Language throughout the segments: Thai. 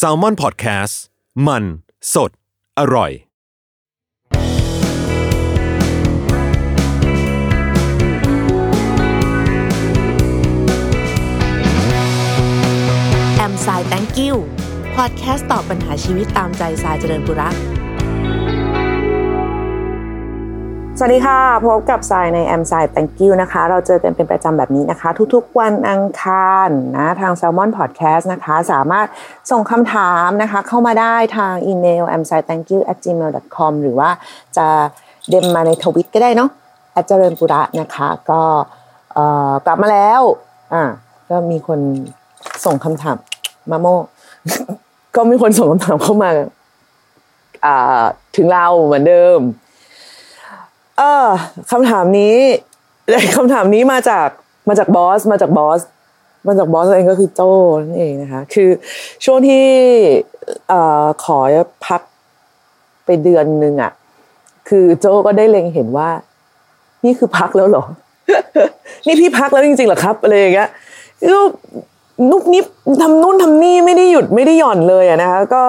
s a l ม o n PODCAST มัน สด อร่อย แอมสายแตงกิวพอดแคสต์ตอบปัญหาชีวิตตามใจสายเจริญบุรัก สวัสดีค่ะ พบกับสายในแอมสาย thank you นะคะ เราเจอกันเป็นประจำแบบนี้นะคะ ทุกๆวันอังคารนะทาง Salmon Podcast นะคะ สามารถส่งคำถามนะคะ เข้ามาได้ทางอีเมล a m s i thank you at gmail com หรือว่าจะเดมมาในทวิตก็ได้เนาะอเจริญปุระนะคะ ก็กลับมาแล้วอ่าก็มีคนส่งคำถามมาโมก็มีคนส่งคำถามเข้ามาอ่าถึงเราเหมือนเดิม เออคำถามนี้คำถามนี้มาจากมาจากบอสมาจากบอสมาจากบอสเองก็คือโจ้นั่นเองนะคะ คือช่วงที่เอ่อขอพักไปเดือนหนึ่งอะ คือโจ้ก็ได้เล็งเห็นว่า นี่คือพักแล้วเหรอ นี่พี่พักแล้วจริงๆหรอครับอะไรอย่างเงี้ยก็นุกนิบทำนู่นทำนี่ไม่ได้หยุดไม่ได้หย่อนเลยอะนะคะ ก็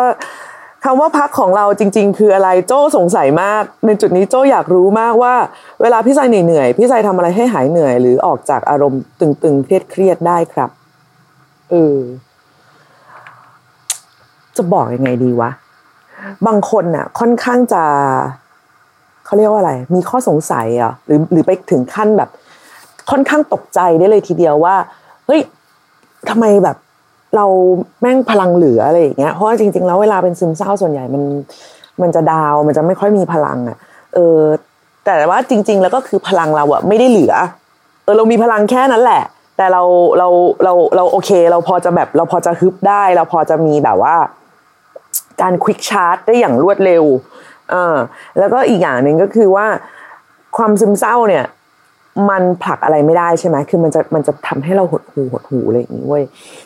คำว่าพักของเราจริง ๆ คืออะไรโจ้สงสัยมาก ในจุดนี้โจ้อยากรู้มากว่า เวลาพี่ไซเหนื่อยๆพี่ไซทำอะไรให้หายเหนื่อย หรือออกจากอารมณ์ตึงๆเครียดๆได้ครับเออจะบอกยังไงดีวะบางคนน่ะ ค่อนข้างจะเขาเรียกว่าอะไร มีข้อสงสัยอะหรือหรือไปถึงขั้นแบบ ค่อนข้างตกใจได้เลยทีเดียวว่าเฮ้ยทำไมแบบ เราแม่งพลังเหลืออะไรอย่างเงี้ยเพราะว่าจริง ๆ แล้วเวลาเป็นซึมเศร้าส่วนใหญ่มันมันจะดาวมันจะไม่ค่อยมีพลังอะ เออ แต่ว่าจริง ๆ แล้วก็คือพลังเราอะไม่ได้เหลือ เออเรามีพลังแค่นั้นแหละ แต่เราเราเราเราโอเค เราพอจะแบบเราพอจะฮึบได้ เราพอจะมีแบบว่า การควิกชาร์จได้อย่างรวดเร็วเออแล้วก็อีกอย่างหนึ่งก็คือว่าความซึมเศร้าเนี่ย มันผลักอะไรไม่ได้ใช่ไหมคือมันจะมันจะทำให้เราหดหูหดหูอะไรอย่างนี้เว้ย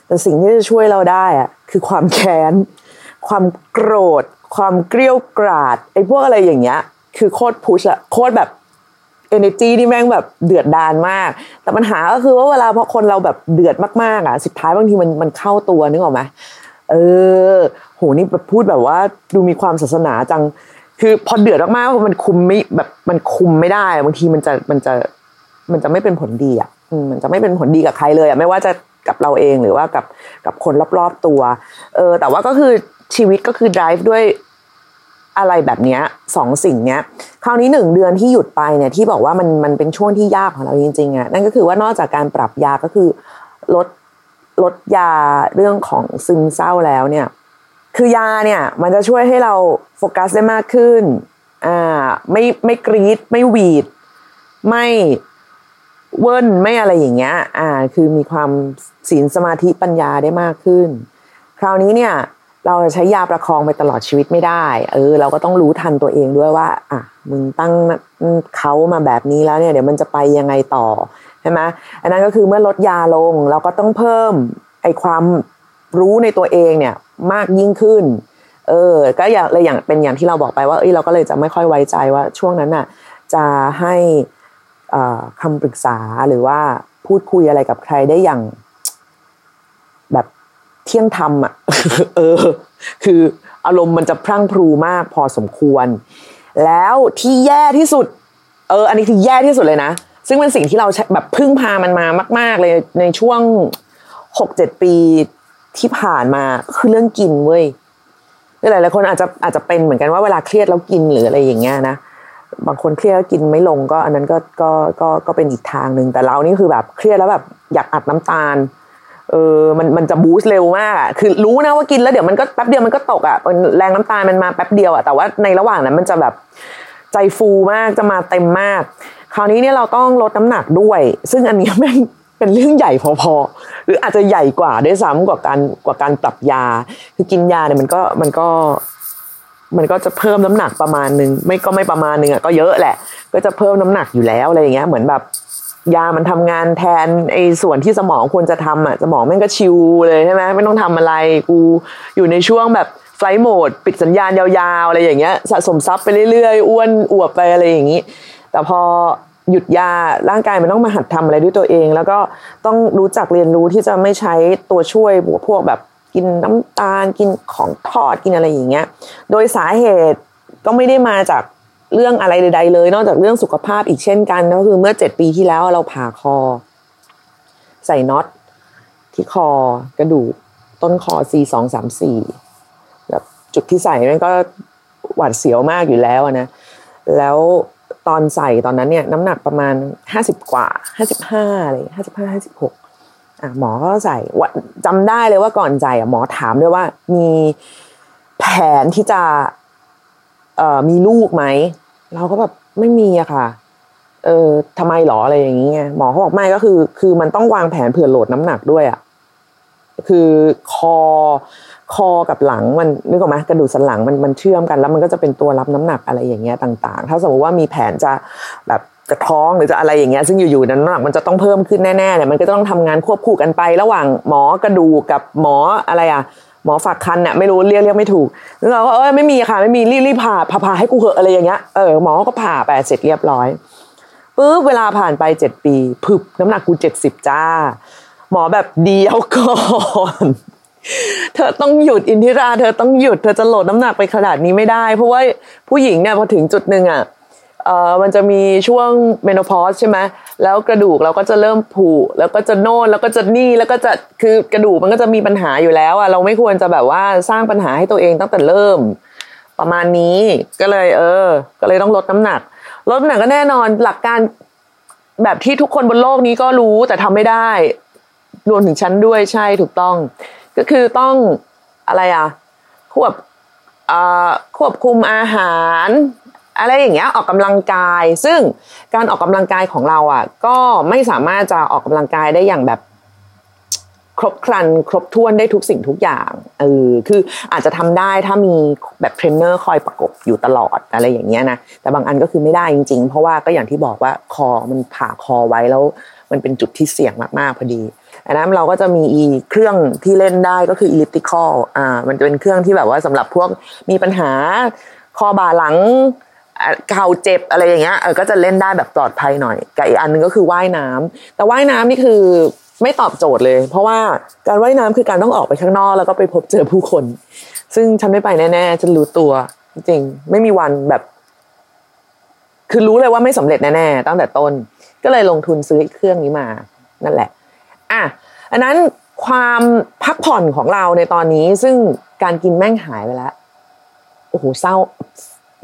แต่สิ่งที่จะช่วยเราได้อะคือความแค้น ความโกรธ ความเกรี้ยวกราดไอ้พวกอะไรอย่างเงี้ย คือโคตรพุชอะโคตรแบบ energy นี่แม่งแบบเดือดดานมาก แต่ปัญหาก็คือว่าเวลาพอคนเราแบบเดือดมากๆอะ สุดท้ายบางทีมันมันเข้าตัวนึกออกไหมเออ โหนี่แบบพูดแบบว่าดูมีความศาสนาจัง คือพอเดือดมากๆมันคุมไม่แบบมันคุมไม่ได้ บางทีมันจะมันจะ มันจะไม่เป็นผลดีอะอืมมันจะไม่เป็นผลดีกับใครเลยอะไม่ว่าจะกับเราเองหรือว่ากับกับคนรอบๆตัว เออ แต่ว่าก็คือชีวิตก็คือ drive ด้วยอะไรแบบเนี้ยสองสิ่งเนี้ย คราวนี้หนึ่งเดือนที่หยุดไปเนี่ยที่บอกว่ามันมันเป็นช่วงที่ยากของเราจริงๆอะนั่นก็คือว่านอกจากการปรับยาก็คือลดลดยาเรื่องของซึมเศร้าแล้วเนี่ย คือยาเนี่ย มันจะช่วยให้เราโฟกัสได้มากขึ้นอ่าไม่ไม่กรีดไม่หวีด ไม่ เวิ้นไม่อะไรอย่างเงี้ย อ่า คือมีความศีลสมาธิปัญญาได้มากขึ้น คราวนี้เนี่ย เราจะใช้ยาประคองไปตลอดชีวิตไม่ได้ เออ เราก็ต้องรู้ทันตัวเองด้วยว่า อะ มึงตั้งเขามาแบบนี้แล้วเนี่ย เดี๋ยวมันจะไปยังไงต่อใช่ไหมอันนั้นก็คือเมื่อลดยาลง เราก็ต้องเพิ่มไอความรู้ในตัวเองเนี่ยมากยิ่งขึ้น เออ ก็อย่างเลยอย่างเป็นอย่างที่เราบอกไปว่า เอ้ยเราก็เลยจะไม่ค่อยไว้ใจว่าช่วงนั้นน่ะ จะให้ คำปรึกษาหรือว่าพูดคุยอะไรกับใครได้อย่าง แบบเที่ยงธรรมอะเออ คืออารมณ์มันจะพรั่งพรูมากพอสมควร แล้วที่แย่ที่สุด เออ อันนี้คือแย่ที่สุดเลยนะ ซึ่งเป็นสิ่งที่เราแบบพึ่งพามันมามาก ๆ เลยในช่วงหกเจ็ดปีที่ผ่านมาคือเรื่องกินเว้ยหลายหลายคนอาจจะอาจจะเป็นเหมือนกันว่าเวลาเครียดแล้วกินหรืออะไรอย่างเงี้ยนะ บางคนเครียดกินไม่ลงก็อันนั้นก็ก็ก็ก็เป็นอีกทางหนึ่งแต่เรานี่คือแบบเครียดแล้วแบบอยากอัดน้ำตาลเออมันมันจะบูสต์เร็วมากอะคือรู้นะว่ากินแล้วเดี๋ยวมันก็แป๊บเดียวมันก็ตกอะแรงน้ำตาลมันมาแป๊บเดียวอะแต่ว่าในระหว่างนั้นมันจะแบบใจฟูมากจะมาเต็มมาก คราวนี้เนี่ยเราต้องลดน้ำหนักด้วย ซึ่งอันนี้แม่งเป็นเรื่องใหญ่พอๆหรืออาจจะใหญ่กว่าด้วยซ้ำกว่าการกว่าการปรับยา คือกินยาเนี่ยมันก็มันก็ มันก็จะเพิ่มน้ำหนักประมาณนึงไม่ก็ไม่ประมาณนึงอะก็เยอะแหละ ก็จะเพิ่มน้ำหนักอยู่แล้วอะไรอย่างเงี้ยเหมือนแบบยามันทำงานแทนไอ้ส่วนที่สมองควรจะทำอะสมองแม่งก็ชิวเลยใช่ไหมไม่ต้องทำอะไรกูอยู่ในช่วงแบบไฟล์โหมดปิดสัญญาณยาวๆอะไรอย่างเงี้ยสะสมซับไปเรื่อยๆ อ้วนอวบไปอะไรอย่างงี้ แต่พอหยุดยาร่างกายมันต้องมาหัดทำอะไรด้วยตัวเอง แล้วก็ต้องรู้จักเรียนรู้ที่จะไม่ใช้ตัวช่วยพวกแบบ กินน้ำตาลกินของทอดกินอะไรอย่างเงี้ย โดยสาเหตุก็ไม่ได้มาจากเรื่องอะไรใดๆเลย นอกจากเรื่องสุขภาพอีกเช่นกันก็คือเมื่อเจ็ดปีที่แล้วเราผ่าคอ ใส่น็อตที่คอกระดูกต้นคอ C สองสามสี่แบบจุดที่ใส่มันก็หวาดเสียวมากอยู่แล้วนะแล้วตอนใส่ตอนนั้นเนี่ยน้ำหนักประมาณห้าสิบกว่าห้าสิบห้าอะไรห้าสิบห้าห้าสิบหก หมอก็ใส่ว่าจำได้เลยว่าก่อนใส่อะหมอถามด้วยว่า มีแผนที่จะ เอ่อมีลูกไหมเราก็แบบไม่มีอะค่ะ เออทำไมหรออะไรอย่างเงี้ยหมอเขาบอกไม่ก็คือ คือมันต้องวางแผนเผื่อโหลดน้ำหนักด้วยอะคือคอคอกับหลังมันนึกออกไหมกระดูกสันหลังมันมันเชื่อมกันแล้วมันก็จะเป็นตัวรับน้ำหนักอะไรอย่างเงี้ยต่าง ๆ ถ้าสมมติว่ามีแผนจะแบบ จะท้องหรือจะอะไรอย่างเงี้ยซึ่งอยู่ๆนั้นน้ำหนักมันจะต้องเพิ่มขึ้นแน่ๆเนี่ยมันก็ต้องทำงานควบคู่กันไประหว่างหมอกระดูกกับหมออะไรอะหมอฝากคันเนี่ยไม่รู้เรียกเรียกไม่ถูกแล้วเราก็เอ้ยไม่มีค่ะไม่มีรีบรีบผ่าผ่าผ่าให้กูเหอะอะไรอย่างเงี้ยเออหมอก็ผ่าไปเสร็จเรียบร้อยปุ๊บเวลาผ่านไปเจ็ดปีพึบน้ำหนักกูเจ็ดสิบจ้า หมอแบบเดียวก่อนเธอต้องหยุดอินทิรา เธอต้องหยุดเธอจะโหลดน้ำหนักไปขนาดนี้ไม่ได้ เพราะว่าผู้หญิงเนี่ยพอถึงจุดหนึ่งอะ เออมันจะมีช่วงเมนโพสใช่ไหมแล้วกระดูกเราก็จะเริ่มผุแล้วก็จะโน่นแล้วก็จะนี่แล้วก็จะคือกระดูกมันก็จะมีปัญหาอยู่แล้วอะเราไม่ควรจะแบบว่าสร้างปัญหาให้ตัวเองตั้งแต่เริ่ม ประมาณนี้ก็เลยเออ ก็เลยต้องลดน้ำหนัก ลดน้ำหนักก็แน่นอนหลักการแบบที่ทุกคนบนโลกนี้ก็รู้แต่ทำไม่ได้ รวมถึงฉันด้วยใช่ถูกต้อง ก็คือต้องอะไรอะควบอ่าควบคุมอาหาร อะไรอย่างเงี้ยออกกำลังกาย ซึ่งการออกกำลังกายของเราอะ ก็ไม่สามารถจะออกกำลังกายได้อย่างแบบครบครัน ครบถ้วนได้ทุกสิ่งทุกอย่างเออคืออาจจะทำได้ถ้ามีแบบเทรนเนอร์คอยประกบอยู่ตลอดอะไรอย่างเงี้ยนะแต่บางอันก็คือไม่ได้จริง ๆ เพราะว่าก็อย่างที่บอกว่าคอมันผ่าคอไว้แล้ว มันเป็นจุดที่เสี่ยงมากๆพอดีอันนั้นเราก็จะมีอีเครื่องที่เล่นได้ก็คือ elliptical อ่ามันจะเป็นเครื่องที่แบบว่าสำหรับพวกมีปัญหาคอบ่าหลัง เข่าเจ็บอะไรอย่างเงี้ยเออก็จะเล่นได้แบบปลอดภัยหน่อยกับอีกอันนึงก็คือว่ายน้ำแต่ว่ายน้ำนี่คือไม่ตอบโจทย์เลย เพราะว่าการว่ายน้ำคือการต้องออกไปข้างนอกแล้วก็ไปพบเจอผู้คน ซึ่งฉันไม่ไปแน่ๆฉันรู้ตัวจริงไม่มีวันแบบ คือรู้เลยว่าไม่สำเร็จแน่ๆตั้งแต่ต้น ก็เลยลงทุนซื้อเครื่องนี้มา นั่นแหละ อะอันนั้นความพักผ่อนของเราในตอนนี้ ซึ่งการกินแม่งหายไปแล้วโอ้โหเศร้า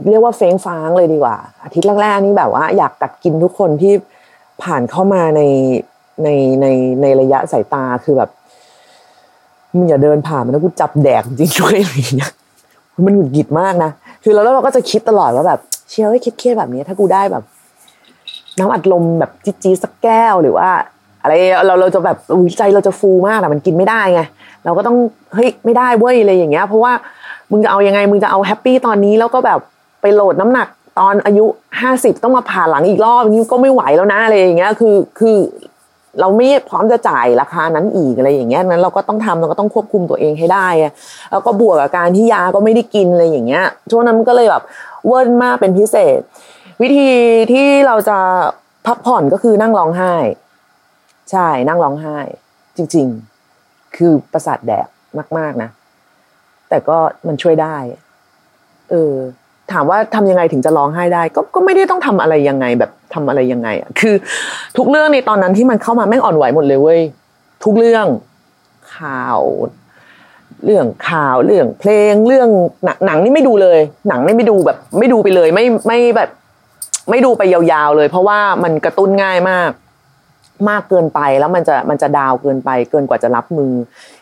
เรียกว่าเฟ้งฟ้างเลยดีกว่า อาทิตย์แรกๆนี่แบบว่า อยากกัดกินทุกคนที่ผ่านเข้ามาในในในในระยะสายตาคือแบบมึงอย่าเดินผ่านมันนะกูจับแดกจริงช่วยอะไรอย่างเงี้ยมันหงุดหงิดมากนะคือแล้วเราก็จะคิดตลอดว่าแบบ เชื่อว่าเครียดๆแบบนี้ ถ้ากูได้แบบ น้ำอัดลมแบบจี๊ดๆสักแก้วหรือว่า อะไรเราเราจะแบบอุ้ยใจเราจะฟูมากแต่มันกินไม่ได้ไงเราก็ต้องเฮ้ยไม่ได้เว้ยอะไรอย่างเงี้ย เพราะว่ามึงจะเอายังไงมึงจะเอาแฮปปี้ตอนนี้แล้วก็แบบ ไปโหลดน้ำหนักตอนอายุห้าสิบต้องมาผ่าหลังอีกรอบนี้ก็ไม่ไหวแล้วนะอะไรอย่างเงี้ยคือคือเราไม่พร้อมจะจ่ายราคานั้นอีกอะไรอย่างเงี้ยนั้นเราก็ต้องทำเราก็ต้องควบคุมตัวเองให้ได้แล้วก็บวกกับการที่ยาก็ไม่ได้กินอะไรอย่างเงี้ยช่วงนั้นมันก็เลยแบบเวิร์นมากเป็นพิเศษ วิธีที่เราจะพักผ่อนก็คือนั่งร้องไห้ ใช่นั่งร้องไห้ จริง ๆ คือประสาทแดกมาก ๆนะแต่ก็มันช่วยได้ เออ ถามว่าทำยังไงถึงจะร้องไห้ได้ ก็ก็ไม่ได้ต้องทำอะไรยังไงแบบทำอะไรยังไงอะคือ ทุกเรื่องในตอนนั้นที่มันเข้ามาแม่งอ่อนไหวหมดเลยเว้ยทุกเรื่องข่าว เรื่องข่าวเรื่องเพลงเรื่องหนังหนังนี่ไม่ดูเลย หนังนี่ไม่ดูแบบ ไม่ดูไปเลย ไม่ไม่แบบ ไม่ดูไปยาวๆเลย เพราะว่ามันกระตุ้นง่ายมาก มากเกินไปแล้วมันจะมันจะ down เกินไป เกินกว่าจะรับมือ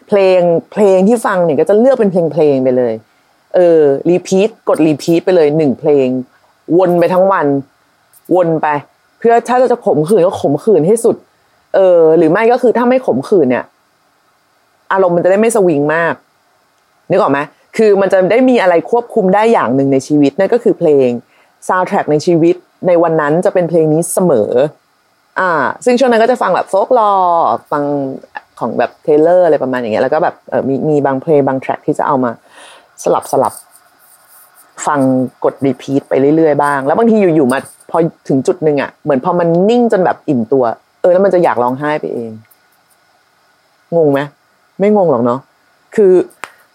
เพลงเพลงที่ฟังเนี่ยก็จะเลือกเป็นเพลงเพลงไปเลย เออ repeat กด repeat ไปเลยหนึ่งเพลง วนไปทั้งวัน วนไป เพื่อถ้าเราจะขมขื่นก็ขมขื่นให้สุด เออ หรือไม่ก็คือถ้าไม่ขมขื่นเนี่ย อารมณ์มันจะได้ไม่สวิงมากนึกออกไหมคือมันจะได้มีอะไรควบคุมได้อย่างหนึ่งในชีวิตนั่นก็คือเพลงซาวด์แทร็กในชีวิต ในวันนั้นจะเป็นเพลงนี้เสมอ อ่า ซึ่งช่วงนั้นก็จะฟังแบบ folklore ฟังของแบบเทเลอร์อะไรประมาณอย่างเงี้ยแล้วก็แบบมีมีบางเพลงบาง track ที่จะเอามา สลับสลับ ฟังกด repeat ไปเรื่อยๆบ้าง แล้วบางทีอยู่ๆมาพอถึงจุดหนึ่งอะเหมือนพอมันนิ่งจนแบบอิ่มตัว เออแล้วมันจะอยากร้องไห้ไปเอง งงไหมไม่งงหรอกเนาะคือ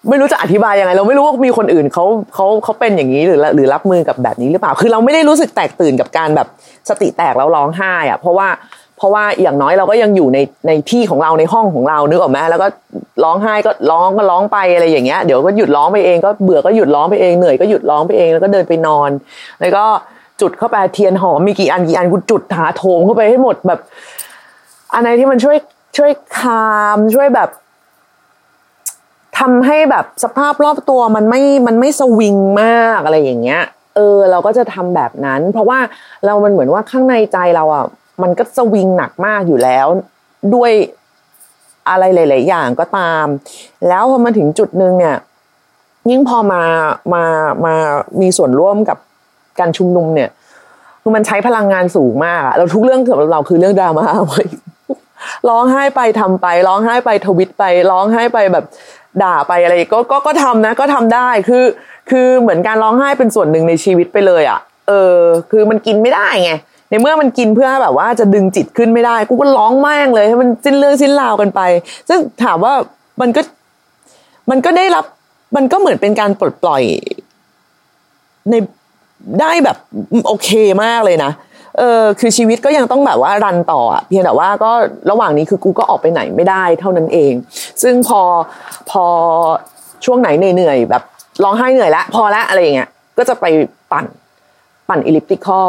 ไม่รู้จะอธิบายยังไง เราไม่รู้ว่ามีคนอื่นเขาเขาเขาเป็นอย่างนี้หรือหรือรับมือกับแบบนี้หรือเปล่า คือเราไม่ได้รู้สึกแตกตื่นกับการแบบสติแตกแล้วร้องไห้อะเพราะว่า เพราะว่าอย่างน้อยเราก็ยังอยู่ในในที่ของเราในห้องของเรานึกออกไหมแล้วก็ร้องไห้ก็ร้องก็ร้องไปอะไรอย่างเงี้ยเดี๋ยวก็หยุดร้องไปเองก็เบื่อก็หยุดร้องไปเองเหนื่อยก็หยุดร้องไปเองแล้วก็เดินไปนอน แล้วก็จุดเข้าไปเทียนหอมมีกี่อันกี่อันกูจุดหาโถมเข้าไปให้หมดแบบอะไรที่มันช่วยช่วยคามช่วยแบบทำให้แบบสภาพรอบตัวมันไม่มันไม่สวิงมากอะไรอย่างเงี้ย เออ เราก็จะทำแบบนั้น เพราะว่าเรามันเหมือนว่าข้างในใจเราอะ มันก็สวิงหนักมากอยู่แล้ว ด้วยอะไรหลาย ๆ อย่างก็ตาม แล้วพอมาถึงจุดหนึ่งเนี่ย ยิ่งพอมามามามีส่วนร่วมกับการชุมนุมเนี่ยคือมันใช้พลังงานสูงมากเราทุกเรื่องสำหรับเราคือเรื่องดราม่าเว้ยร้องไห้ไปทำไป ร้องไห้ไปทวิตไป ร้องไห้ไปแบบด่าไปอะไรก็ก็ก็ทำนะ ก็ทำได้คือ คือเหมือนการร้องไห้เป็นส่วนหนึ่งในชีวิตไปเลย อะ เออ คือมันกินไม่ได้ไง ในเมื่อมันกินเพื่อแบบว่าจะดึงจิตขึ้นไม่ได้ กูก็ร้องแม่งเลยให้มันสิ้นเรื่องสิ้นราวกันไป ซึ่งถามว่ามันก็มันก็ได้รับ มันก็เหมือนเป็นการปลดปล่อย ในได้แบบโอเคมากเลยนะเออคือชีวิตก็ยังต้องแบบว่ารันต่ออะเพียงแต่ว่าก็ระหว่างนี้คือกูก็ออกไปไหนไม่ได้เท่านั้นเอง ซึ่งพอพอช่วงไหนเหนื่อยๆแบบร้องไห้เหนื่อยละพอละอะไรอย่างเงี้ยก็จะไปปั่นปั่นอิลิปติคอล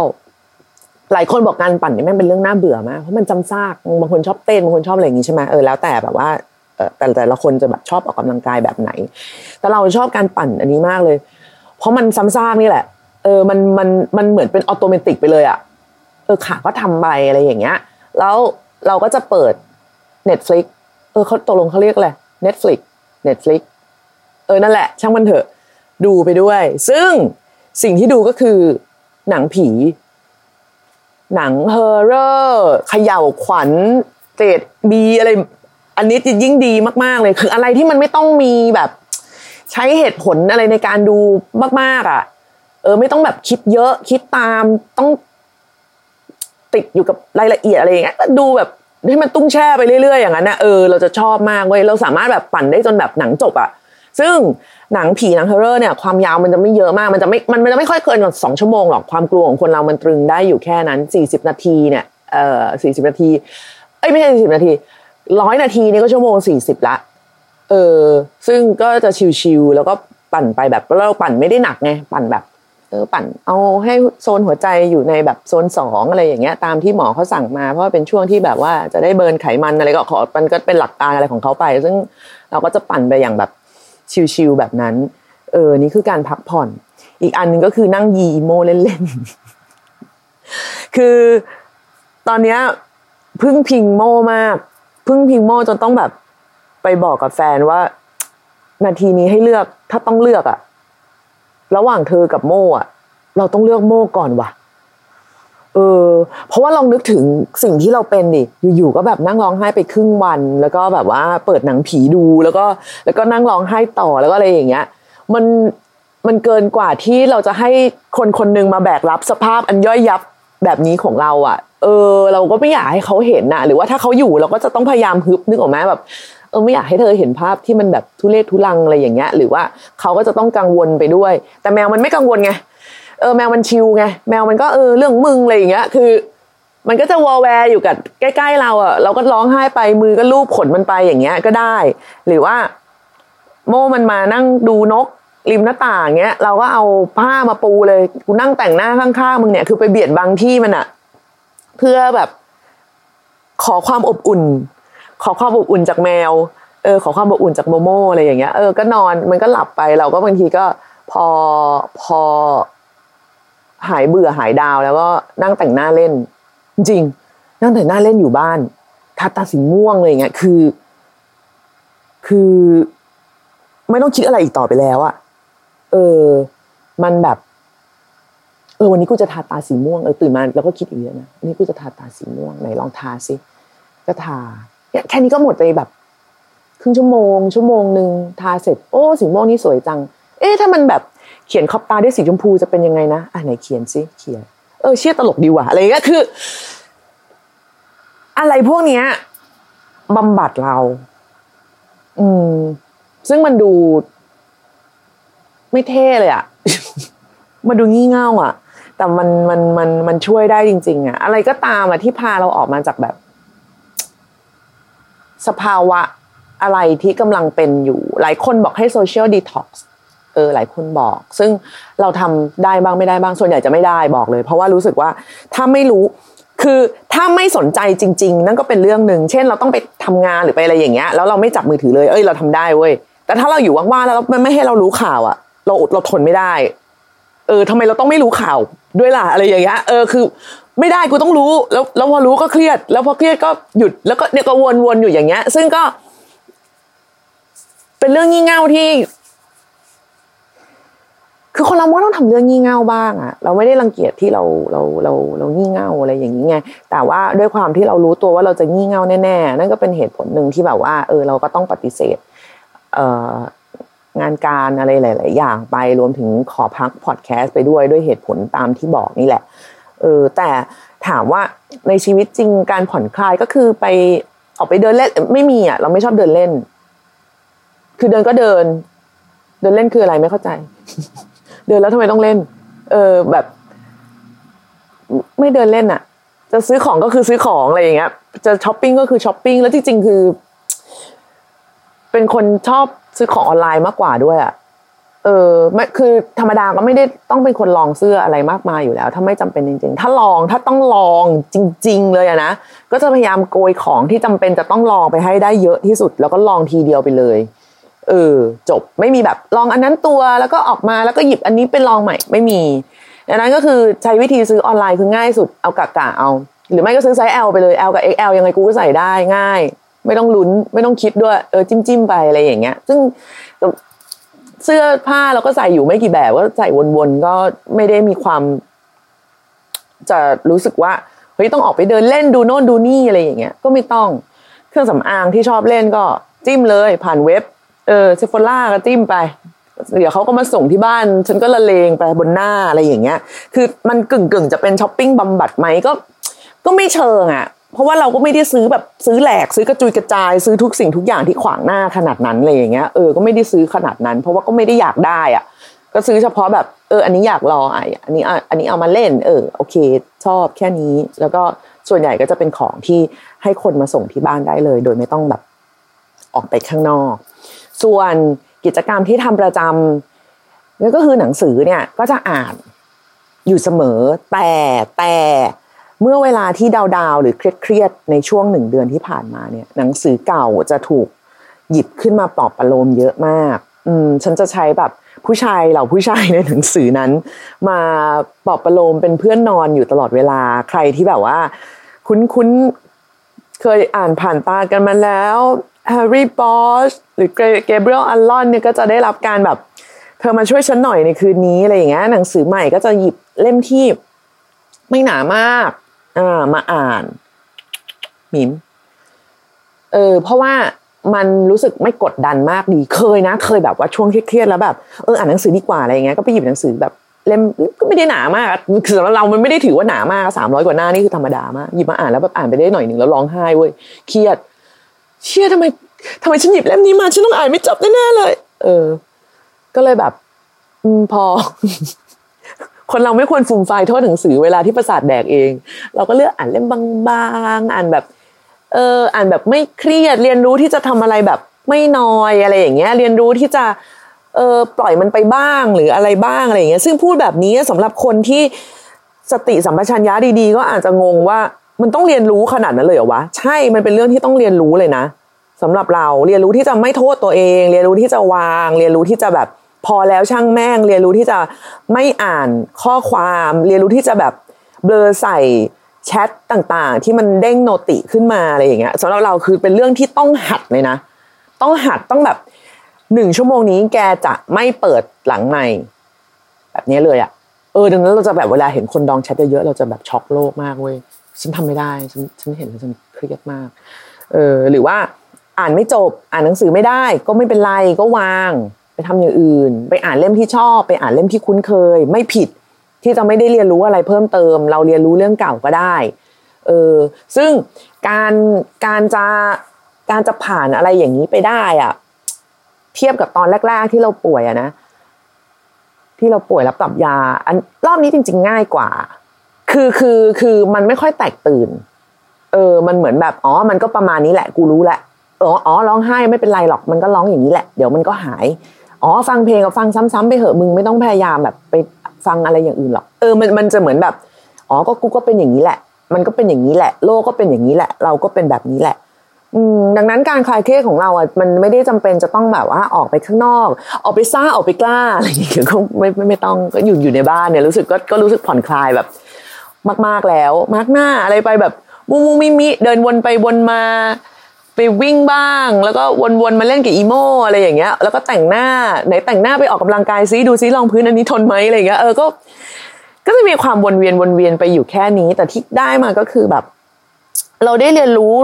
หลายคนบอกการปั่นนี่แม่งเป็นเรื่องน่าเบื่อมากเพราะมันจำซากบางคนชอบเต้นบางคนชอบอะไรอย่างงี้ใช่ไหมเออแล้วแต่แบบว่าเออแต่แต่ละคนจะแบบชอบออกกำลังกายแบบไหน แต่เราชอบการปั่นอันนี้มากเลย เพราะมันซ้ำซากนี่แหละ เออมันมันมันเหมือนเป็น automatic ไปเลยอะเออขาก็ทำไปอะไรอย่างเงี้ย แล้วเราก็จะเปิด Netflix เออเขาตกลงเขาเรียกอะไร Netflix Netflix เออนั่นแหละ ช่างมันเถอะ ดูไปด้วย ซึ่งสิ่งที่ดูก็คือหนังผี หนัง horror เขย่าวขวัญเกรดบีอะไร อันนี้จะยิ่งดีมากๆเลย คืออะไรที่มันไม่ต้องมีแบบ ใช้เหตุผลอะไรในการดูมาก ๆ อะ เออ ไม่ต้องแบบคิดเยอะคิดตามต้องติดอยู่กับรายละเอียดอะไรอย่างเงี้ยดูแบบให้มันตุ้งแช่ไปเรื่อยๆอย่างนั้นนะเออเราจะชอบมากเว้ยเราสามารถแบบปั่นได้จนแบบหนังจบอะ ซึ่งหนังผีหนังเฮอร์เรอร์เนี่ยความยาวมันจะไม่เยอะมากมันจะไม่มันจะไม่ค่อยเกินกว่าสองชั่วโมงหรอกความกลัวของคนเรามันตรึงได้อยู่แค่นั้นสี่สิบนาทีเนี่ยเอ่อสี่สิบนาที เอ้ยไม่ใช่สี่สิบนาทีร้อยนาทีนี่ก็ชั่วโมงสี่สิบละเออซึ่งก็จะชิวๆแล้วก็ปั่นไปแบบเราปั่นไม่ได้หนักไงปั่นแบบเออปั่นเอาให้โซนหัวใจอยู่ในแบบโซนสองอะไรอย่างเงี้ยตามที่หมอเขาสั่งมา เพราะเป็นช่วงที่แบบว่าจะได้เบิร์นไขมันอะไรก็ขอมันก็เป็นหลักการอะไรของเขาไป ซึ่งเราก็จะปั่นไปอย่างแบบ ชิวๆแบบนั้น เออ นี่คือการพักผ่อน อีกอันหนึ่งก็คือนั่งยีโมเล่นๆ คือตอนเนี้ยพึ่งพิงโมมาก พึ่งพิงโมจนต้องแบบ ไปบอกกับแฟนว่า นาทีนี้ให้เลือกถ้าต้องเลือกอะระหว่างเธอกับโมอะเราต้องเลือกโมก่อนว่ะ เออ เพราะว่าลองนึกถึงสิ่งที่เราเป็นดิอยู่ๆก็แบบนั่งร้องไห้ไปครึ่งวัน แล้วก็แบบว่าเปิดหนังผีดูแล้วก็แล้วก็นั่งร้องไห้ต่อแล้วก็อะไรอย่างเงี้ย มันมันเกินกว่าที่เราจะให้คนคนหนึงมาแบกรับสภาพอันย่อยยับแบบนี้ของเราอะ่ะ เออ เราก็ไม่อยากให้เขาเห็นน่ะหรือว่าถ้าเขาอยู่เราก็จะต้องพยายามฮึบนึกออกไหมแบบเออไม่อยากให้เธอเห็นภาพที่มันแบบทุเรศทุลังอะไรอย่างเงี้ย หรือว่าเขาก็จะต้องกังวลไปด้วย แต่แมวมันไม่กังวลไง เออแมวมันชิลไงแมวมันก็เออเรื่องมึงอะไรอย่างเงี้ย คือ มันก็จะวอลแวร์อยู่กับใกล้ๆเราอะเราก็ร้องไห้ไปมือก็ลูบขนมันไปอย่างเงี้ยก็ได้ หรือว่า โม่มันมานั่งดูนกริมหน้าต่างเงี้ย เราก็เอาผ้ามาปูเลยกูนั่งแต่งหน้าข้างๆมึงเนี่ยคือไปเบียดบังที่มันอะเพื่อแบบ ขอความอบอุ่น ขอความอบอุ่นจากแมวเออขอความอบอุ่นจากโมโมอะไรอย่างเงี้ยเออก็นอนมันก็หลับไปเราก็บางทีก็พอพอ หายเบื่อหายดาวแล้วก็นั่งแต่งหน้าเล่น จริง นั่งแต่งหน้าเล่นอยู่บ้านทาตาสีม่วงเลยอย่างเงี้ยคือ คือ ไม่ต้องคิดอะไรอีกต่อไปแล้วอะเออ มันแบบ เออ วันนี้กูจะทาตาสีม่วงเออตื่นมาแล้วก็คิดอีกเยอะนะวนนี้กูจะทาตาสีม่วงไหนลองทาสิก็ทาเนี่ยแค่นี้ก็หมดไปแบบครึ่งชั่วโมง ชั่วโมงหนึ่งทาเสร็จ โอ้สีม่วงนี่สวยจัง เอ๊ะถ้ามันแบบ เขียนขอบตาด้วยสีชมพูจะเป็นยังไงนะอะไหนเขียนสิเขียน เออเชี่ยตลกดีว่ะอะไรเงี้ยคือ อะไรพวกเนี้ยบำบัดเรา อืม ซึ่งมันดู ไม่เท่เลยอะมันดูงี่เง่าอะแต่มันมันมันมันช่วยได้จริง ๆอะอะไรก็ตามอะที่พาเราออกมาจากแบบ สภาวะอะไรที่กำลังเป็นอยู่ หลายคนบอกให้ social detox เออหลายคนบอก ซึ่งเราทำได้บ้างไม่ได้บ้างส่วนใหญ่จะไม่ได้บอกเลย เพราะว่ารู้สึกว่าถ้าไม่รู้คือถ้าไม่สนใจจริง ๆ นั่นก็เป็นเรื่องหนึ่งเช่น เราต้องไปทำงานหรือไปอะไรอย่างเงี้ยแล้วเราไม่จับมือถือเลยเอ้ยเราทำได้เว้ยแต่ถ้าเราอยู่ว่างๆแล้วมันไม่ให้เรารู้ข่าวอะเราเราทนไม่ได้ เออทำไมเราต้องไม่รู้ข่าวด้วยล่ะอะไรอย่างเงี้ยเออคือ ไม่ได้กูต้องรู้ แล้วแล้วพอรู้ก็เครียด แล้วพอเครียดก็หยุดแล้วก็เนี่ยก็วนๆอยู่อย่างเงี้ย ซึ่งก็ เป็นเรื่องงี่เง่าที่ คือคนเราไม่ต้องทำเรื่องงี่เง่าบ้างอะเราไม่ได้รังเกียจที่เราเราเราเรางี่เง่าอะไรอย่างนี้ไงแต่ว่าด้วยความที่เรารู้ตัวว่าเราจะงี่เง่าแน่ๆนั่นก็เป็นเหตุผลหนึ่งที่แบบว่า เออเราก็ต้องปฏิเสธเอ่องานการอะไรหลาย ๆ อย่างไปรวมถึงขอพักพอดแคสต์ไปด้วยด้วยเหตุผลตามที่บอกนี่แหละเออแต่ถามว่าในชีวิตจริงการผ่อนคลายก็คือไปออกไปเดินเล่นไม่มีอะเราไม่ชอบเดินเล่น คือเดินก็เดิน เดินเล่นคืออะไรไม่เข้าใจ เดินแล้วทำไมต้องเล่น เออแบบ ไม่เดินเล่นอะจะซื้อของก็คือซื้อของอะไรอย่างเงี้ย จะช้อปปิ้งก็คือช้อปปิ้งแล้วจริงๆคือ เป็นคนชอบซื้อของออนไลน์มากกว่าด้วยอะเออไม่คือธรรมดาก็ไม่ได้ต้องเป็นคนลองเสื้ออะไรมากมายอยู่แล้ว ถ้าไม่จำเป็นจริง ๆ ถ้าลองถ้าต้องลองจริง ๆ เลยอะนะก็จะพยายามโกยของที่จำเป็นจะต้องลองไปให้ได้เยอะที่สุด แล้วก็ลองทีเดียวไปเลย เออจบไม่มีแบบลองอันนั้นตัวแล้วก็ออกมาแล้วก็หยิบอันนี้เป็นลองใหม่ไม่มีดังนั้นก็คือใช้วิธีซื้อออนไลน์คือง่ายสุดเอากะกะเอา หรือไม่ก็ซื้อไซส์ L ไปเลย L กับ XL ยังไงกูก็ใส่ได้ง่าย ไม่ต้องลุ้นไม่ต้องคิดด้วยเออจิ้มจิ้มไปอะไรอย่างเงี้ย ซึ่งเสื้อผ้าเราก็ใส่อยู่ไม่กี่แบบก็ใส่วนๆก็ไม่ได้มีความ จะรู้สึกว่าเฮ้ยต้องออกไปเดินเล่นดูโน่นดูนี่อะไรอย่างเงี้ย ก็ไม่ต้องเครื่องสำอางที่ชอบเล่นก็จิ้มเลยผ่านเว็บ เออ Sephora ก็จิ้มไป เดี๋ยวเขาก็มาส่งที่บ้าน ฉันก็ละเลงไปบนหน้าอะไรอย่างเงี้ย คือมันกึ่งกึ่งจะเป็นช้อปปิ้งบำบัดไหมก็ ก็ไม่เชิงอะ เพราะว่าเราก็ไม่ได้ซื้อแบบซื้อแหลกซื้อกระจุยกระจายซื้อทุกสิ่งทุกอย่างที่ขวางหน้าขนาดนั้นเลยอย่างเงี้ยเออก็ไม่ได้ซื้อขนาดนั้น เพราะว่าก็ไม่ได้อยากได้อะ ก็ซื้อเฉพาะแบบเอออันนี้อยากลองอะอันนี้อะอันนี้เอามาเล่น เออโอเค ชอบแค่นี้ แล้วก็ส่วนใหญ่ก็จะเป็นของที่ให้คนมาส่งที่บ้านได้เลย โดยไม่ต้องแบบออกไปข้างนอก ส่วนกิจกรรมที่ทำประจำนั่นก็คือหนังสือเนี่ยก็จะอ่านอยู่เสมอแต่แต่เมื่อเวลาที่ดาวๆหรือเครียดๆในช่วงหนึ่งเดือนที่ผ่านมาเนี่ยหนังสือเก่าจะถูกหยิบขึ้นมาปลอบประโลมเยอะมาก อืมฉันจะใช้แบบผู้ชายเหล่าผู้ชายในหนังสือนั้น มาปลอบประโลมเป็นเพื่อนนอนอยู่ตลอดเวลาใครที่แบบว่า คุ้นๆเคยอ่านผ่านตากันมาแล้ว Harry Bosch หรือ Gabriel Allon เนี่ยก็จะได้รับการแบบ เธอมาช่วยฉันหน่อยในคืนนี้อะไรอย่างเงี้ยหนังสือใหม่ก็จะหยิบเล่มที่ไม่หนามากอ่ามาอ่านมิมเออเพราะว่ามันรู้สึกไม่กดดันมากดีเคยนะ เคยแบบว่าช่วงเครียดๆแล้วแบบเอออ่านหนังสือดีกว่าอะไรอย่างเงี้ยก็ไปหยิบหนังสือแบบเล่มก็ไม่ได้หนามากคือสำหรับเรามันไม่ได้ถือว่าหนามากสามร้อยกว่าหน้านี่คือธรรมดามากหยิบมาอ่านแล้วแบบอ่านไปได้หน่อยหนึ่งแล้วร้องไห้เว้ยเครียด เชี่ยทำไมทำไมฉันหยิบเล่มนี้มาฉันต้องอ่านไม่จบแน่ๆเลย เออ ก็เลยแบบอพอ คนเราไม่ควรฟูมไฟโทษหนังสือเวลาที่ประสาทแดกเอง เราก็เลือกอ่านเล่มบางๆอ่านแบบ เออ อ่านแบบไม่เครียด เรียนรู้ที่จะทำอะไรแบบไม่นอยอะไรอย่างเงี้ย เรียนรู้ที่จะ เออปล่อยมันไปบ้างหรืออะไรบ้างอะไรอย่างเงี้ย ซึ่งพูดแบบนี้สำหรับคนที่สติสัมปชัญญะดีๆ ก็อาจจะงงว่า มันต้องเรียนรู้ขนาดนั้นเลยเหรอวะใช่ มันเป็นเรื่องที่ต้องเรียนรู้เลยนะสำหรับเราเรียนรู้ที่จะไม่โทษตัวเอง เรียนรู้ที่จะวาง เรียนรู้ที่จะแบบพอแล้วช่างแม่ง เรียนรู้ที่จะไม่อ่านข้อความ เรียนรู้ที่จะแบบเบลอใส่แชทต่างๆ ที่มันเด้งโนติขึ้นมาอะไรอย่างเงี้ยสำหรับเราคือเป็นเรื่องที่ต้องหัดเลยนะ ต้องหัดต้องแบบหนึ่งชั่วโมงนี้แกจะไม่เปิดหลังในแบบนี้เลยอะเออดังนั้นเราจะแบบเวลาเห็นคนดองแชทเยอะๆเราจะแบบช็อกโลกมากเว้ย ฉันทำไม่ได้ฉันฉันเห็นแล้วฉันเครียดมากเออหรือว่าอ่านไม่จบอ่านหนังสือไม่ได้ ก็ไม่เป็นไรก็วาง ไปทำอย่างอื่น ไปอ่านเล่มที่ชอบ ไปอ่านเล่มที่คุ้นเคย ไม่ผิดที่จะไม่ได้เรียนรู้อะไรเพิ่มเติม เราเรียนรู้เรื่องเก่าก็ได้เออซึ่งการการจะการจะผ่านอะไรอย่างนี้ไปได้อะเทียบกับตอนแรก ๆ ที่เราป่วยอะนะที่เราป่วยแล้วปรับยา อันรอบนี้จริง ๆ ง่ายกว่า คือคือคือมันไม่ค่อยแตกตื่น เออ มันเหมือนแบบอ๋อ มันก็ประมาณนี้แหละกูรู้แหละเอออ๋อร้องไห้ไม่เป็นไรหรอกมันก็ร้องอย่างนี้แหละเดี๋ยวมันก็หายอ๋อฟังเพลงก็ฟังซ้ำๆไปเหอะมึงไม่ต้องพยายามแบบไปฟังอะไรอย่างอื่นหรอกเออมันมันจะเหมือนแบบอ๋อก็กูก็เป็นอย่างนี้แหละ มันก็เป็นอย่างนี้แหละ โลกก็เป็นอย่างนี้แหละ เราก็เป็นแบบนี้แหละ อืมดังนั้นการคลายเครียดของเราอะมันไม่ได้จำเป็นจะต้องแบบว่าออกไปข้างนอก ออกไปซ่าออกไปกล้าอะไรอย่างเงี้ยก็ไม่ไม่ต้องก็อยู่อยู่ในบ้านเนี่ยรู้สึกก็ก็รู้สึกผ่อนคลายแบบ มาก ๆแล้ว มากหน้าอะไรไปแบบมุมมุมิมิเดินวนไปวนมา ไปวิ่งบ้าง แล้วก็วนๆมาเล่นกับอีโมอะไรอย่างเงี้ย แล้วก็แต่งหน้าไหนแต่งหน้าไปออกกำลังกายซิดูซิรองพื้นอันนี้ทนไหมอะไรเงี้ยเออก็ ก็จะมีความวนเวียนวนเวียนไปอยู่แค่นี้ แต่ที่ได้มาก็คือแบบ เราได้เรียนรู้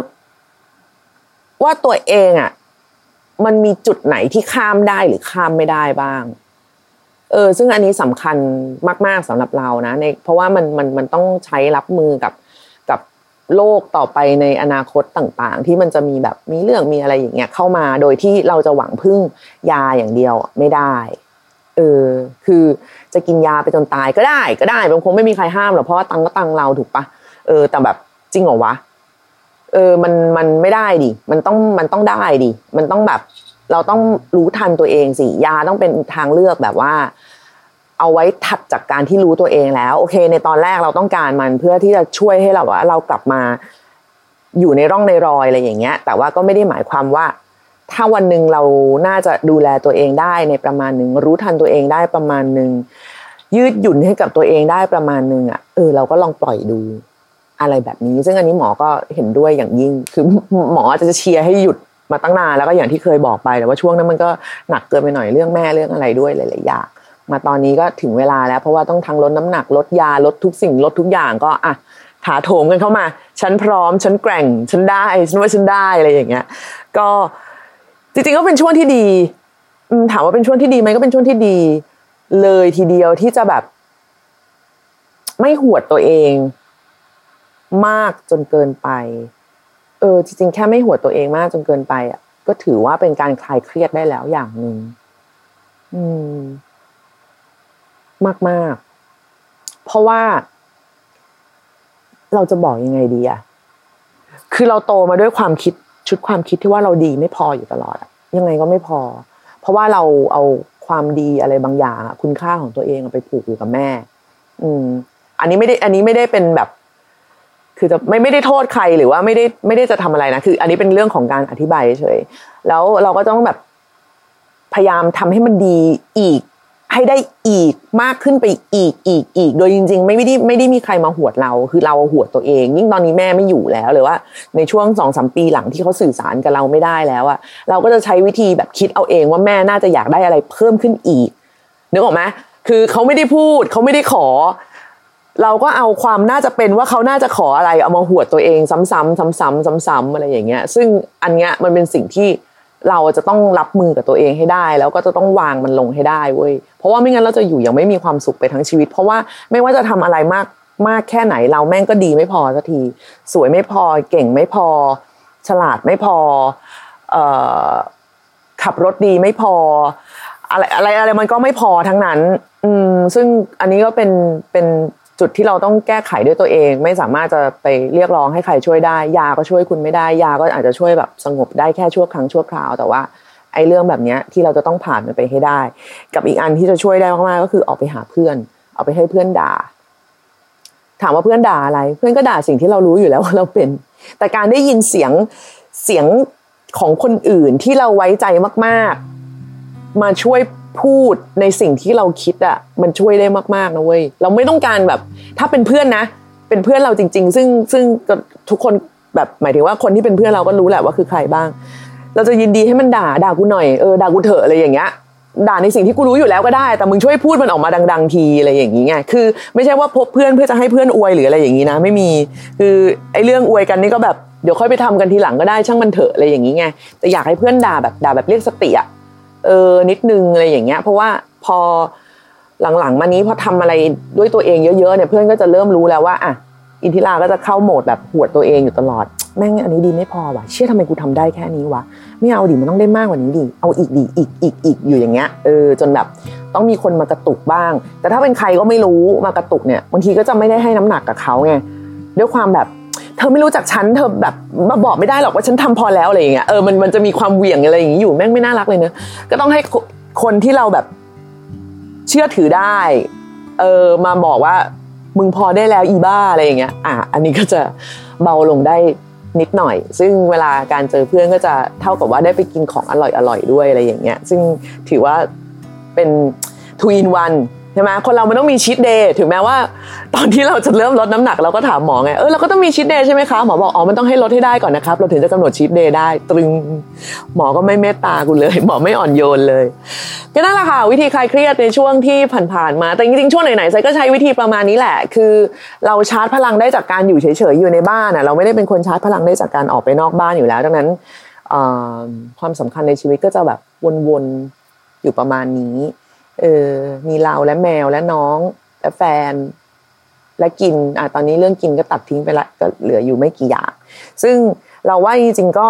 ว่าตัวเองอะ มันมีจุดไหนที่ข้ามได้หรือข้ามไม่ได้บ้าง เออซึ่งอันนี้สำคัญมาก ๆสำหรับเรานะในเพราะว่ามันมันมันต้องใช้รับมือกับกับโลกต่อไปในอนาคตต่างๆ ที่มันจะมีแบบมีเรื่องมีอะไรอย่างเงี้ยเข้ามาโดยที่เราจะหวังพึ่งยาอย่างเดียวไม่ได้เออคือจะกินยาไปจนตายก็ได้ก็ได้บางคงไม่มีใครห้ามหรอกเพราะว่าตังก็ตังเราถูกปะเออ แต่แบบจริงเหรอวะเออมันมันไม่ได้ดิมันต้องมันต้องได้ดิมันต้องแบบ เราต้องรู้ทันตัวเองสิยาต้องเป็นทางเลือกแบบว่า เอาไว้ถัดจากการที่รู้ตัวเองแล้ว โอเค ในตอนแรกเราต้องการมันเพื่อที่จะช่วยให้เราว่า เรากลับมาอยู่ในร่องในรอยอะไรอย่างเงี้ย แต่ว่าก็ไม่ได้หมายความว่า ถ้าวันหนึ่งเราน่าจะดูแลตัวเองได้ในประมาณหนึ่งรู้ทันตัวเองได้ประมาณหนึ่งยืดหยุ่นให้กับตัวเองได้ประมาณหนึ่งอะเออเราก็ลองปล่อยดูอะไรแบบนี้ ซึ่งอันนี้หมอก็เห็นด้วยอย่างยิ่ง คือหมอจะเชียร์ให้หยุด มาตั้งนานแล้วก็อย่างที่เคยบอกไปแต่ว่าช่วงนั้นมันก็หนักเกินไปหน่อยเรื่องแม่เรื่องอะไรด้วยหลายๆอย่างมาตอนนี้ก็ถึงเวลาแล้ว เพราะว่าต้องทั้งลดน้ำหนักลดยาลดทุกสิ่งลดทุกอย่างก็อะถาโถมกันเข้ามา ฉันพร้อม ฉันแกร่ง ฉันได้ฉันว่าฉันได้อะไรอย่างเงี้ย ก็จริงๆก็เป็นช่วงที่ดีถามว่าเป็นช่วงที่ดีไหมก็เป็นช่วงที่ดี เลยทีเดียวที่จะแบบ ไม่หวดตัวเอง มากจนเกินไป เออจริงๆ แค่ไม่หัวตัวเองมากจนเกินไปอะก็ถือว่าเป็นการคลายเครียดได้แล้วอย่างหนึ่งอืม มากมากเพราะว่า เราจะบอกยังไงดีอะคือเราโตมาด้วยความคิดชุดความคิดที่ว่าเราดีไม่พออยู่ตลอดอะยังไงก็ไม่พอ เพราะว่าเราเอาความดีอะไรบางอย่างคุณค่าของตัวเองไปผูกอยู่กับแม่ อืม อันนี้ไม่ได้ อันนี้ไม่ได้เป็นแบบ คือจะไม่ไม่ได้โทษใครหรือว่าไม่ได้ไม่ได้จะทำอะไรนะคือ อันนี้เป็นเรื่องของการอธิบายเฉยแล้วเราก็ต้องแบบพยายามทำให้มันดีอีก ให้ได้อีกมากขึ้นไปอีกอีกอีก โดยจริง ๆ ไม่ได้ไม่ได้มีใครมาหวดเรา คือเราหวดตัวเอง ยิ่งตอนนี้แม่ไม่อยู่แล้วหรือว่า ในช่วงสองสามปีหลังที่เขาสื่อสารกับเราไม่ได้แล้วอะเราก็จะใช้วิธีแบบคิดเอาเองว่าแม่น่าจะอยากได้อะไรเพิ่มขึ้นอีกนึกออกไหมคือเขาไม่ได้พูดเขาไม่ได้ขอ เราก็เอาความน่าจะเป็นว่าเขาน่าจะขออะไรเอามาหวดตัวเองซ้ำๆซ้ำๆซ้ำๆอะไรอย่างเงี้ย ซึ่งอันเนี้ยมันเป็นสิ่งที่เราจะต้องรับมือกับตัวเองให้ได้ แล้วก็จะต้องวางมันลงให้ได้เว้ยเพราะว่าไม่งั้นเราจะอยู่อย่างไม่มีความสุขไปทั้งชีวิต เพราะว่าไม่ว่าจะทำอะไรมากมากแค่ไหนเราแม่งก็ดีไม่พอสักที สวยไม่พอเก่งไม่พอ ฉลาดไม่พออขับรถดีไม่พอ อะไรอะไรอะไรมันก็ไม่พอทั้งนั้น อืมซึ่งอันนี้ก็เป็นเป็น จุดที่เราต้องแก้ไขด้วยตัวเอง ไม่สามารถจะไปเรียกร้องให้ใครช่วยได้ ยาก็ช่วยคุณไม่ได้ ยาก็อาจจะช่วยแบบสงบได้แค่ชั่วครั้งชั่วคราว แต่ว่าไอ้เรื่องแบบนี้ที่เราจะต้องผ่านมันไปให้ได้ กับอีกอันที่จะช่วยได้มากๆก็คือออกไปหาเพื่อน เอาไปให้เพื่อนด่า ถามว่าเพื่อนด่าอะไร เพื่อนก็ด่าสิ่งที่เรารู้อยู่แล้วว่าเราเป็น แต่การได้ยินเสียงเสียงของคนอื่นที่เราไว้ใจมาก ๆ มาช่วย พูดในสิ่งที่เราคิดอะมันช่วยได้มากๆนะเว้ยเราไม่ต้องการแบบ ถ้าเป็นเพื่อนนะ เป็นเพื่อนเราจริง ๆ ซึ่งซึ่งทุกคนแบบหมายถึงว่าคนที่เป็นเพื่อนเราก็รู้แหละว่าคือใครบ้าง เราจะยินดีให้มันด่าด่ากูหน่อยเออด่ากูเถอะอะไรอย่างเงี้ยด่าในสิ่งที่กูรู้อยู่แล้วก็ได้ แต่มึงช่วยพูดมันออกมาดัง ๆ ทีอะไรอย่างงี้ไงคือ ไม่ใช่ว่าพบเพื่อนเพื่อจะให้เพื่อนอวยหรืออะไรอย่างงี้นะ ไม่มีคือไอ้เรื่องอวยกันนี่ก็แบบเดี๋ยวค่อยไปทำกันทีหลังก็ได้ช่างมันเถอะอะไรอย่างงี้ไงแต่อยากให้เพื่อนด่าแบบด่าแบบเรียกสติอะ เออนิดนึงอะไรอย่างเงี้ย เพราะว่าพอหลังๆมานี้พอทำอะไรด้วยตัวเองเยอะๆเนี่ยเพื่อนก็จะเริ่มรู้แล้วว่าอะอินทิราก็จะเข้าโหมดแบบหวดตัวเองอยู่ตลอดแม่งอันนี้ดีไม่พอว่ะเชื่อทำไมกูทำได้แค่นี้วะไม่เอาดิมันต้องได้มากกว่านี้ดิเอาอีกดิอีกอีกอีกอยู่อย่างเงี้ยเออจนแบบต้องมีคนมากระตุกบ้าง แต่ถ้าเป็นใครก็ไม่รู้มากระตุกเนี่ยบางทีก็จะไม่ได้ให้น้ำหนักกับเขาไงด้วยความแบบ ธอไม่รู้จักฉันเธอแบบมาบอกไม่ได้หรอกว่าฉันทำพอแล้วอะไรอย่างเงี้ยเออมันมันจะมีความเหวี่ยงอะไรอย่างงี้อยู่แม่งไม่น่ารักเลยเนอะก็ต้องให้คนที่เราแบบเชื่อถือได้ เออมาบอกว่า มึงพอได้แล้วอีบ้าอะไรอย่างเงี้ย อะอันนี้ก็จะเบาลงได้นิดหน่อย ซึ่งเวลาการเจอเพื่อนก็จะเท่ากับว่าได้ไปกินของอร่อยอร่อยด้วยอะไรอย่างเงี้ย ซึ่งถือว่าเป็นทูอินวัน ใช่ไหมคนเรามันต้องมีชีตเดย์ถึงแม้ว่า ตอนที่เราจะเริ่มลดน้ำหนักเราก็ถามหมอไงเออเราก็ต้องมีชีตเดย์ใช่ไหมคะหมอบอกอ๋อมันต้องให้ลดให้ได้ก่อนนะครับ เราถึงจะกำหนดชีตเดย์ได้ ตรึงหมอก็ไม่เมตตากูเลย หมอไม่อ่อนโยนเลยก็นั่นแหละค่ะวิธีคลายเครียดในช่วงที่ผ่านๆมา แต่จริงๆช่วงไหนๆไซก็ใช้วิธีประมาณนี้แหละ คือเราชาร์จพลังได้จากการอยู่เฉยๆอยู่ในบ้านอะเราไม่ได้เป็นคนชาร์จพลังได้จากการออกไปนอกบ้านอยู่แล้ว ดังนั้นความสำคัญในชีวิตก็จะแบบวนๆอยู่ประมาณนี้ เออมีเราและแมวและน้องและแฟน และกินอะตอนนี้เรื่องกินก็ตัดทิ้งไปละก็เหลืออยู่ไม่กี่อย่าง ซึ่งเราว่าจริงๆก็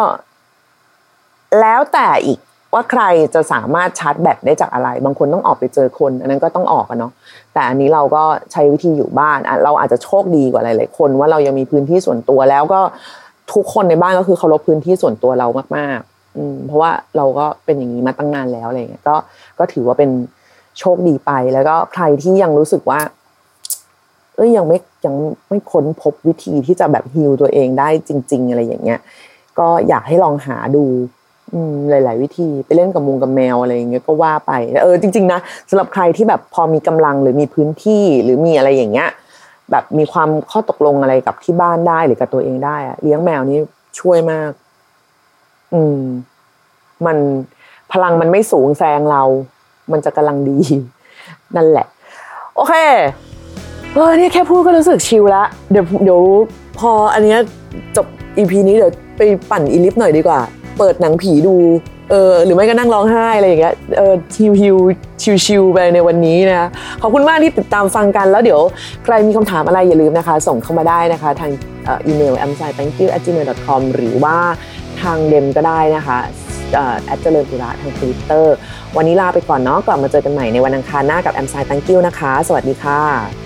แล้วแต่อีกว่าใครจะสามารถชาร์จแบตได้จากอะไร บางคนต้องออกไปเจอคน อันนั้นก็ต้องออกกันเนาะแต่อันนี้เราก็ใช้วิธีอยู่บ้านเราอาจจะโชคดีกว่าหลายๆคน ว่าเรายังมีพื้นที่ส่วนตัวแล้วก็ทุกคนในบ้านก็คือเคารพพื้นที่ส่วนตัวเรามาก ๆ อืมเพราะว่าเราก็เป็นอย่างนี้มาตั้งนานแล้วอะไรเงี้ยก็ก็ถือว่าเป็น โชคดีไป แล้วก็ใครที่ยังรู้สึกว่า เอ้ยยังไม่ยังไม่ค้นพบวิธีที่จะแบบฮิลตัวเองได้จริง ๆ อะไรอย่างเงี้ย ก็อยากให้ลองหาดูหลาย ๆ วิธีไปเล่นกับมุงกับแมวอะไรอย่างเงี้ยก็ว่าไปเออจริง ๆ นะสำหรับใครที่แบบพอมีกำลังหรือมีพื้นที่หรือมีอะไรอย่างเงี้ย แบบมีความข้อตกลงอะไรกับที่บ้านได้หรือกับตัวเองได้อะเลี้ยงแมวนี่ช่วยมาก อืม มันพลังมันไม่สูงแซงเรา มันจะกำลังดี นั่นแหละ โอเคเออเนี่ยแค่พูดก็รู้สึกชิลละเดี๋ยวเดี๋ยวพออันเนี้ยจบอีพีนี้เดี๋ยวไปปั่นอีลิฟหน่อยดีกว่า เปิดหนังผีดูเออหรือไม่ก็นั่งร้องไห้อะไรอย่างเงี้ยเออชิวชิวชิวชิวไปในวันนี้นะขอบคุณมากที่ติดตามฟังกันแล้วเดี๋ยวใครมีคำถามอะไรอย่าลืมนะคะ ส่งเข้ามาได้นะคะ ทางอีเมล a m s i t h a n k y o u g m a i l c o m หรือว่าทางเดมก็ได้นะคะ แอดเจริญปุระทางทวิตเตอร์วันนี้ลาไปก่อนเนาะกลับมาเจอกันใหม่ในวันอังคารหน้ากับแอมไซตังกิ้วนะคะ สวัสดีค่ะ